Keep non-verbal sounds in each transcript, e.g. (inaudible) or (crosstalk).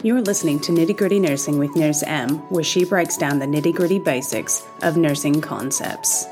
You're listening to Nitty Gritty Nursing with Nurse M, where she breaks down the nitty gritty basics of nursing concepts.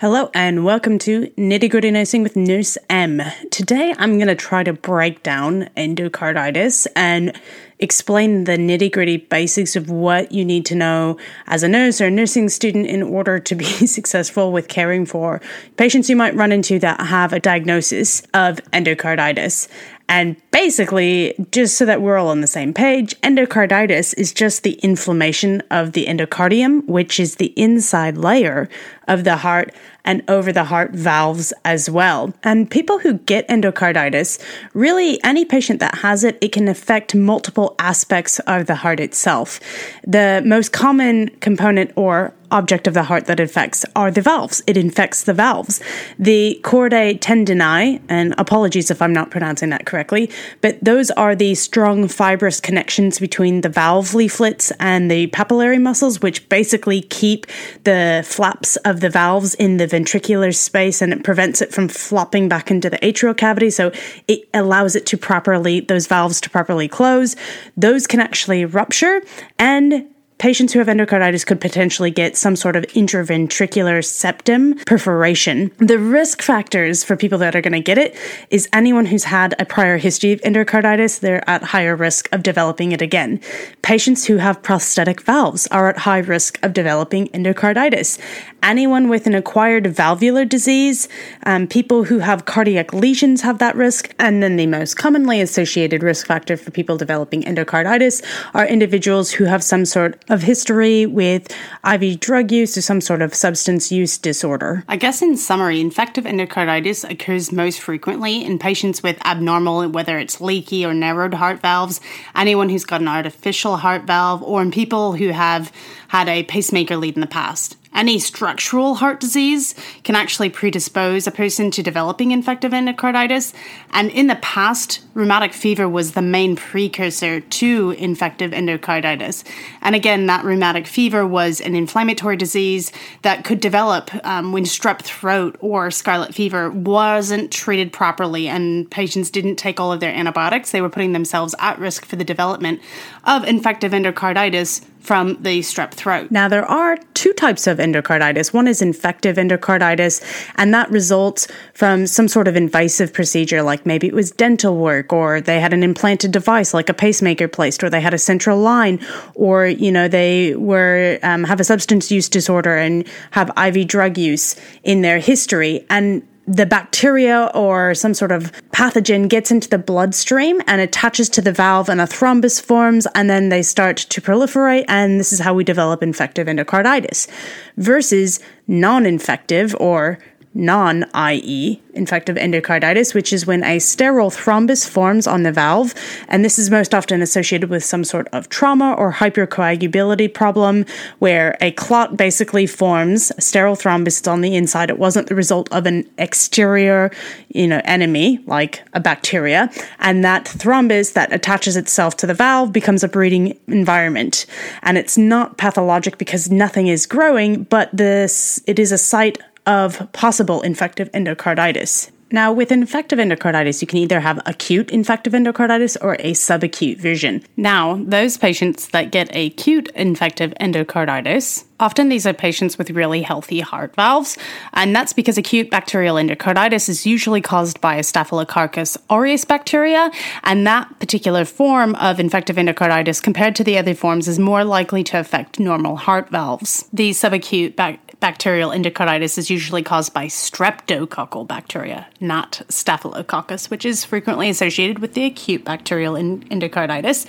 Hello, and welcome to Nitty Gritty Nursing with Nurse M. Today, I'm going to try to break down endocarditis and explain the nitty gritty basics of what you need to know as a nurse or a nursing student in order to be (laughs) successful with caring for patients you might run into that have a diagnosis of endocarditis. And basically, just so that we're all on the same page, endocarditis is just the inflammation of the endocardium, which is the inside layer of the heart and over the heart valves as well. And people who get endocarditis, really any patient that has it, it can affect multiple aspects of the heart itself. The most common component or object of the heart that affects are the valves. It infects the valves. The chordae tendineae, and apologies if I'm not pronouncing that correctly, but those are the strong fibrous connections between the valve leaflets and the papillary muscles, which basically keep the flaps of the valves in the ventricular space and it prevents it from flopping back into the atrial cavity. So it allows it to properly, those valves to properly close. Those can actually rupture and patients who have endocarditis could potentially get some sort of intraventricular septum perforation. The risk factors for people that are going to get it is anyone who's had a prior history of endocarditis, they're at higher risk of developing it again. Patients who have prosthetic valves are at high risk of developing endocarditis. Anyone with an acquired valvular disease, um, people who have cardiac lesions have that risk. And then the most commonly associated risk factor for people developing endocarditis are individuals who have some sort of history with IV drug use or some sort of substance use disorder. I guess in summary, infective endocarditis occurs most frequently in patients with abnormal, whether it's leaky or narrowed heart valves, anyone who's got an artificial heart valve, or in people who have had a pacemaker lead in the past. Any structural heart disease can actually predispose a person to developing infective endocarditis, and in the past, rheumatic fever was the main precursor to infective endocarditis. And again, that rheumatic fever was an inflammatory disease that could develop um, when strep throat or scarlet fever wasn't treated properly, and patients didn't take all of their antibiotics. They were putting themselves at risk for the development of infective endocarditis from the strep throat. Now, there are two types of endocarditis. One is infective endocarditis, and that results from some sort of invasive procedure, like maybe it was dental work, or they had an implanted device like a pacemaker placed, or they had a central line, or you know they were um, have a substance use disorder and have IV drug use in their history, and the bacteria or some sort of pathogen gets into the bloodstream and attaches to the valve and a thrombus forms and then they start to proliferate and this is how we develop infective endocarditis versus non-infective or non IE infective endocarditis, which is when a sterile thrombus forms on the valve. And this is most often associated with some sort of trauma or hypercoagulability problem where a clot basically forms, a sterile thrombus is on the inside. It wasn't the result of an exterior, you know, enemy like a bacteria. And that thrombus that attaches itself to the valve becomes a breeding environment. And it's not pathologic because nothing is growing, but this it is a site of possible infective endocarditis. Now, with infective endocarditis, you can either have acute infective endocarditis or a subacute version. Now, those patients that get acute infective endocarditis, often these are patients with really healthy heart valves, and that's because acute bacterial endocarditis is usually caused by a Staphylococcus aureus bacteria, and that particular form of infective endocarditis, compared to the other forms, is more likely to affect normal heart valves. The subacute bac- bacterial endocarditis is usually caused by streptococcal bacteria, not staphylococcus, which is frequently associated with the acute bacterial endocarditis.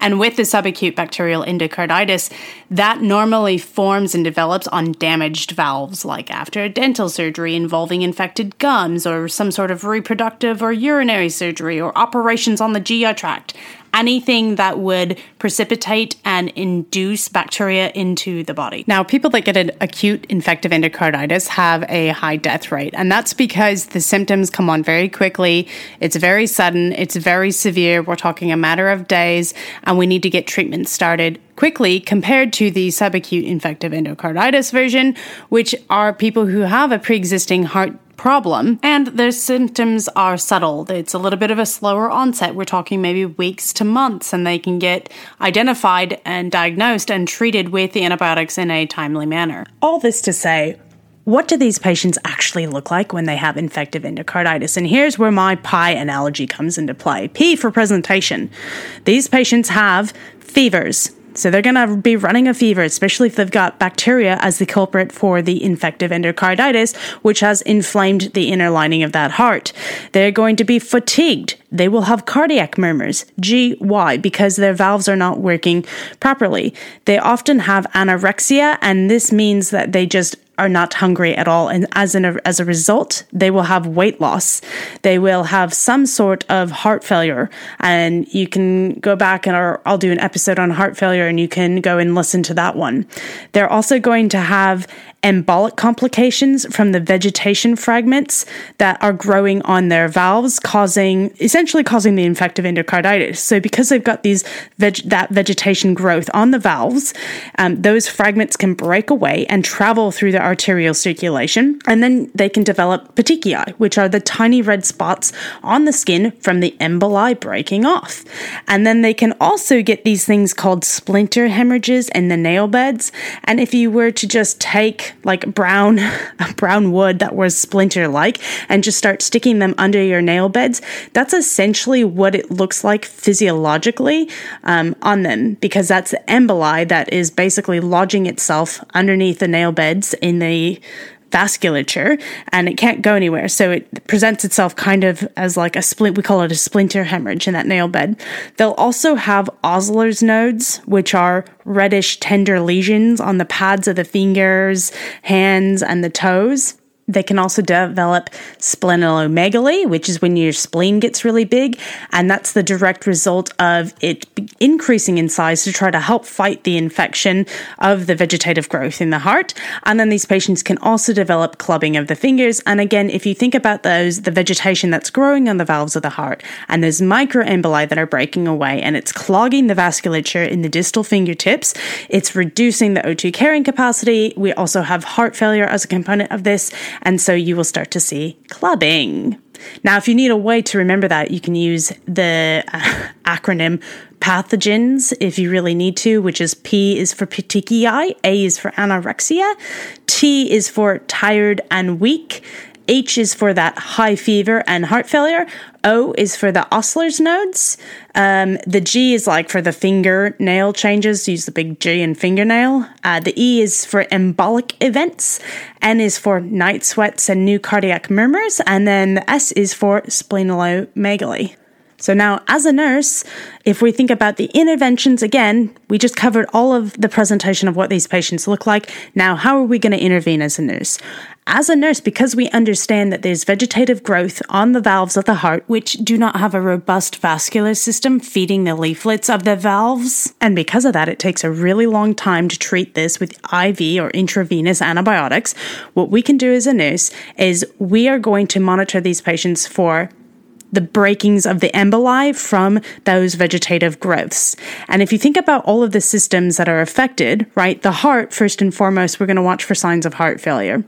And with the subacute bacterial endocarditis, that normally forms and develops on damaged valves, like after a dental surgery involving infected gums, or some sort of reproductive or urinary surgery, or operations on the GI tract anything that would precipitate and induce bacteria into the body. Now, people that get an acute infective endocarditis have a high death rate, and that's because the symptoms come on very quickly. It's very sudden, it's very severe. We're talking a matter of days, and we need to get treatment started quickly compared to the subacute infective endocarditis version, which are people who have a pre existing heart problem. And their symptoms are subtle. It's a little bit of a slower onset. We're talking maybe weeks to months, and they can get identified and diagnosed and treated with the antibiotics in a timely manner. All this to say, what do these patients actually look like when they have infective endocarditis? And here's where my pie analogy comes into play. P for presentation. These patients have fevers, so they're going to be running a fever, especially if they've got bacteria as the culprit for the infective endocarditis, which has inflamed the inner lining of that heart. They're going to be fatigued. They will have cardiac murmurs. GY. Because their valves are not working properly. They often have anorexia, and this means that they just are not hungry at all. And as, a, as a result, they will have weight loss. They will have some sort of heart failure. And you can go back and or I'll do an episode on heart failure and you can go and listen to that one. They're also going to have embolic complications from the vegetation fragments that are growing on their valves, causing essentially causing the infective endocarditis. So because they've got these veg- that vegetation growth on the valves, um, those fragments can break away and travel through the arterial circulation, and then they can develop petechiae, which are the tiny red spots on the skin from the emboli breaking off. And then they can also get these things called splinter hemorrhages in the nail beds. And if you were to just take like brown (laughs) brown wood that was splinter like and just start sticking them under your nail beds that's essentially what it looks like physiologically um, on them because that's the emboli that is basically lodging itself underneath the nail beds in the vasculature and it can't go anywhere. So it presents itself kind of as like a splint, we call it a splinter hemorrhage in that nail bed. They'll also have Osler's nodes, which are reddish, tender lesions on the pads of the fingers, hands, and the toes. They can also develop splenomegaly, which is when your spleen gets really big, and that's the direct result of it increasing in size to try to help fight the infection of the vegetative growth in the heart. And then these patients can also develop clubbing of the fingers. And again, if you think about those, the vegetation that's growing on the valves of the heart, and there's microemboli that are breaking away, and it's clogging the vasculature in the distal fingertips, it's reducing the O2 carrying capacity. We also have heart failure as a component of this and so you will start to see clubbing. Now, if you need a way to remember that, you can use the uh, acronym pathogens if you really need to, which is P is for petechiae, A is for anorexia, T is for tired and weak, H is for that high fever and heart failure. O is for the Osler's nodes. Um, the G is like for the fingernail changes. Use the big G in fingernail. Uh, the E is for embolic events. N is for night sweats and new cardiac murmurs. And then the S is for splenomegaly. So now, as a nurse, if we think about the interventions again, we just covered all of the presentation of what these patients look like. Now, how are we going to intervene as a nurse? As a nurse, because we understand that there's vegetative growth on the valves of the heart, which do not have a robust vascular system feeding the leaflets of the valves, and because of that, it takes a really long time to treat this with IV or intravenous antibiotics, what we can do as a nurse is we are going to monitor these patients for the breakings of the emboli from those vegetative growths. And if you think about all of the systems that are affected, right, the heart, first and foremost, we're going to watch for signs of heart failure.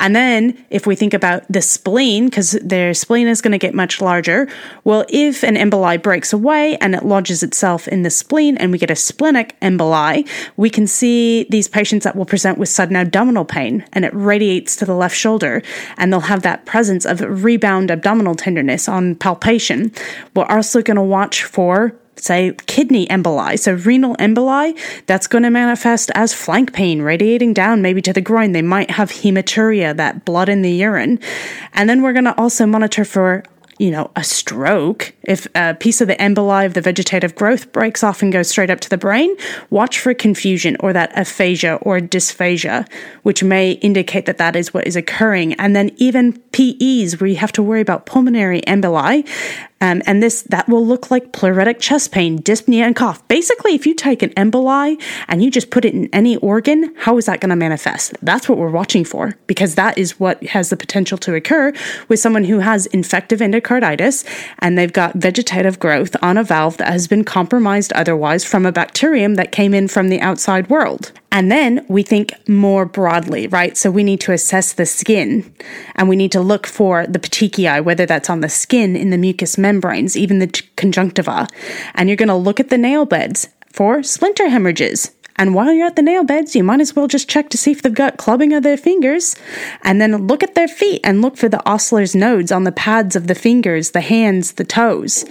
And then if we think about the spleen, because their spleen is going to get much larger, well, if an emboli breaks away and it lodges itself in the spleen and we get a splenic emboli, we can see these patients that will present with sudden abdominal pain and it radiates to the left shoulder and they'll have that presence of rebound abdominal tenderness on palpation. We're also going to watch for say kidney emboli, so renal emboli, that's going to manifest as flank pain radiating down maybe to the groin. They might have hematuria, that blood in the urine. And then we're going to also monitor for you know, a stroke, if a piece of the emboli of the vegetative growth breaks off and goes straight up to the brain, watch for confusion or that aphasia or dysphagia, which may indicate that that is what is occurring. And then even PEs, where you have to worry about pulmonary emboli, um, and this that will look like pleuritic chest pain, dyspnea, and cough. Basically, if you take an emboli and you just put it in any organ, how is that going to manifest? That's what we're watching for because that is what has the potential to occur with someone who has infective endocarditis and they've got vegetative growth on a valve that has been compromised otherwise from a bacterium that came in from the outside world. And then we think more broadly, right? So we need to assess the skin and we need to look for the petechiae, whether that's on the skin, in the mucous membranes, even the conjunctiva. And you're going to look at the nail beds for splinter hemorrhages. And while you're at the nail beds, you might as well just check to see if they've got clubbing of their fingers. And then look at their feet and look for the Osler's nodes on the pads of the fingers, the hands, the toes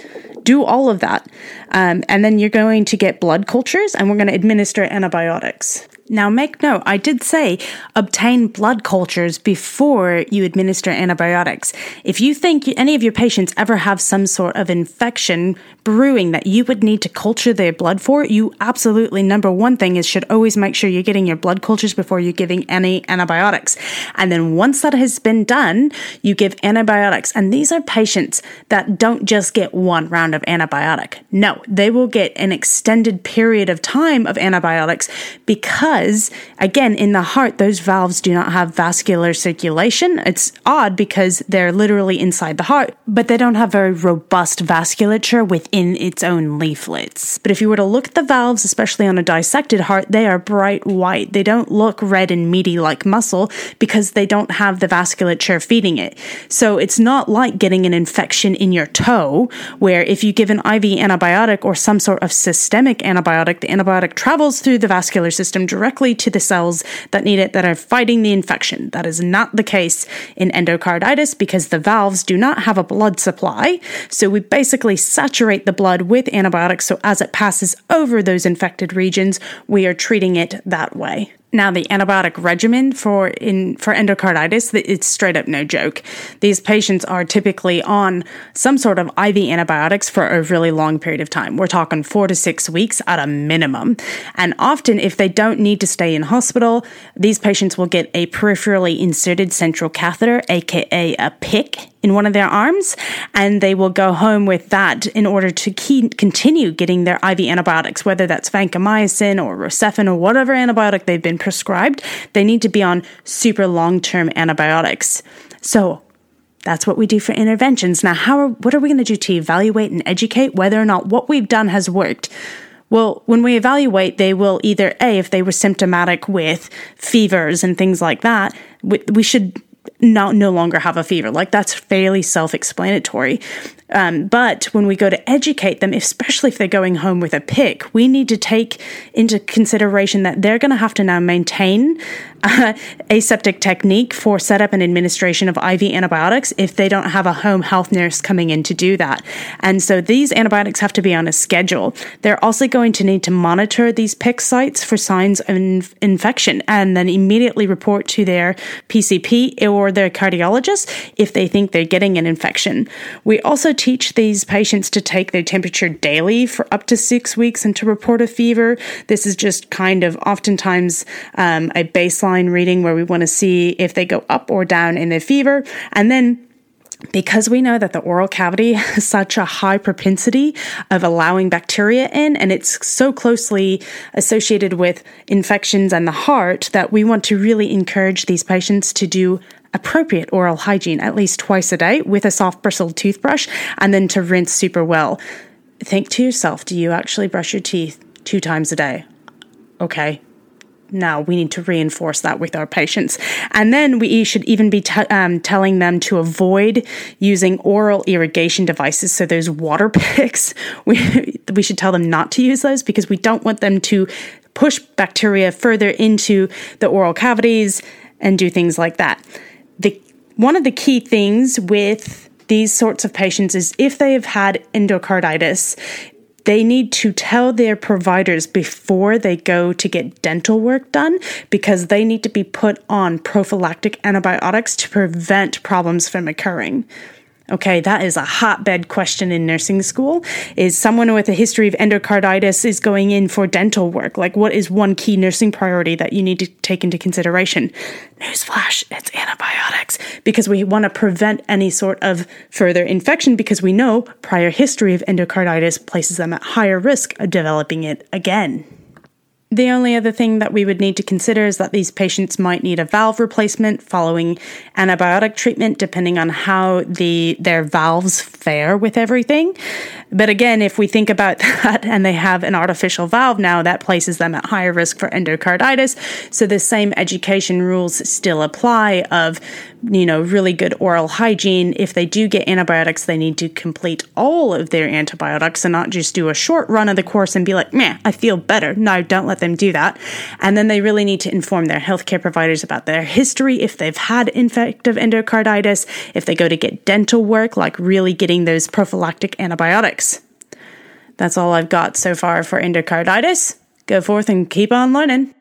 do all of that. Um, and then you're going to get blood cultures and we're going to administer antibiotics. Now, make note, I did say obtain blood cultures before you administer antibiotics. If you think any of your patients ever have some sort of infection brewing that you would need to culture their blood for, you absolutely, number one thing is should always make sure you're getting your blood cultures before you're giving any antibiotics. And then once that has been done, you give antibiotics. And these are patients that don't just get one round of antibiotic. No, they will get an extended period of time of antibiotics because because, again, in the heart, those valves do not have vascular circulation. It's odd because they're literally inside the heart, but they don't have very robust vasculature within its own leaflets. But if you were to look at the valves, especially on a dissected heart, they are bright white. They don't look red and meaty like muscle because they don't have the vasculature feeding it. So it's not like getting an infection in your toe, where if you give an IV antibiotic or some sort of systemic antibiotic, the antibiotic travels through the vascular system directly directly to the cells that need it that are fighting the infection. That is not the case in endocarditis because the valves do not have a blood supply. So we basically saturate the blood with antibiotics. So as it passes over those infected regions, we are treating it that way. Now, the antibiotic regimen for in for endocarditis, it's straight up no joke. These patients are typically on some sort of IV antibiotics for a really long period of time. We're talking four to six weeks at a minimum. And often, if they don't need to stay in hospital, these patients will get a peripherally inserted central catheter, aka a PICC, in one of their arms, and they will go home with that in order to keep, continue getting their IV antibiotics, whether that's vancomycin or rocephin or whatever antibiotic they've been prescribed. They need to be on super long term antibiotics. So, that's what we do for interventions. Now, how are, what are we going to do to evaluate and educate whether or not what we've done has worked? Well, when we evaluate, they will either A, if they were symptomatic with fevers and things like that, we, we should not no longer have a fever. Like that's fairly self-explanatory. Um, but when we go to educate them, especially if they're going home with a PICC, we need to take into consideration that they're going to have to now maintain uh, (laughs) aseptic technique for setup and administration of IV antibiotics if they don't have a home health nurse coming in to do that. And so these antibiotics have to be on a schedule. They're also going to need to monitor these PICC sites for signs of inf- infection and then immediately report to their PCP or their cardiologist if they think they're getting an infection. We also teach these patients to take their temperature daily for up to six weeks and to report a fever. This is just kind of oftentimes um, a baseline reading where we want to see if they go up or down in their fever. And then because we know that the oral cavity (laughs) has such a high propensity of allowing bacteria in and it's so closely associated with infections and the heart that we want to really encourage these patients to do appropriate oral hygiene at least twice a day with a soft bristled toothbrush and then to rinse super well. Think to yourself do you actually brush your teeth two times a day? Okay, now we need to reinforce that with our patients. And then we should even be t- um, telling them to avoid using oral irrigation devices. So those water (laughs) picks, we, we should tell them not to use those because we don't want them to push bacteria further into the oral cavities and do things like that the one of the key things with these sorts of patients is if they have had endocarditis, they need to tell their providers before they go to get dental work done because they need to be put on prophylactic antibiotics to prevent problems from occurring. Okay, that is a hotbed question in nursing school. Is someone with a history of endocarditis is going in for dental work? Like, what is one key nursing priority that you need to take into consideration? Newsflash, it's antibiotics because we want to prevent any sort of further infection because we know prior history of endocarditis places them at higher risk of developing it again. The only other thing that we would need to consider is that these patients might need a valve replacement following antibiotic treatment, depending on how the their valves fare with everything. But again, if we think about (laughs) that and they have an artificial valve now, that places them at higher risk for endocarditis. So the same education rules still apply of, you know, really good oral hygiene. If they do get antibiotics, they need to complete all of their antibiotics and not just do a short run of the course and be like, man, I feel better. No, don't let them do that. And then they really need to inform their healthcare providers about their history if they've had infective endocarditis, if they go to get dental work, like really getting those prophylactic antibiotics. That's all I've got so far for endocarditis. Go forth and keep on learning.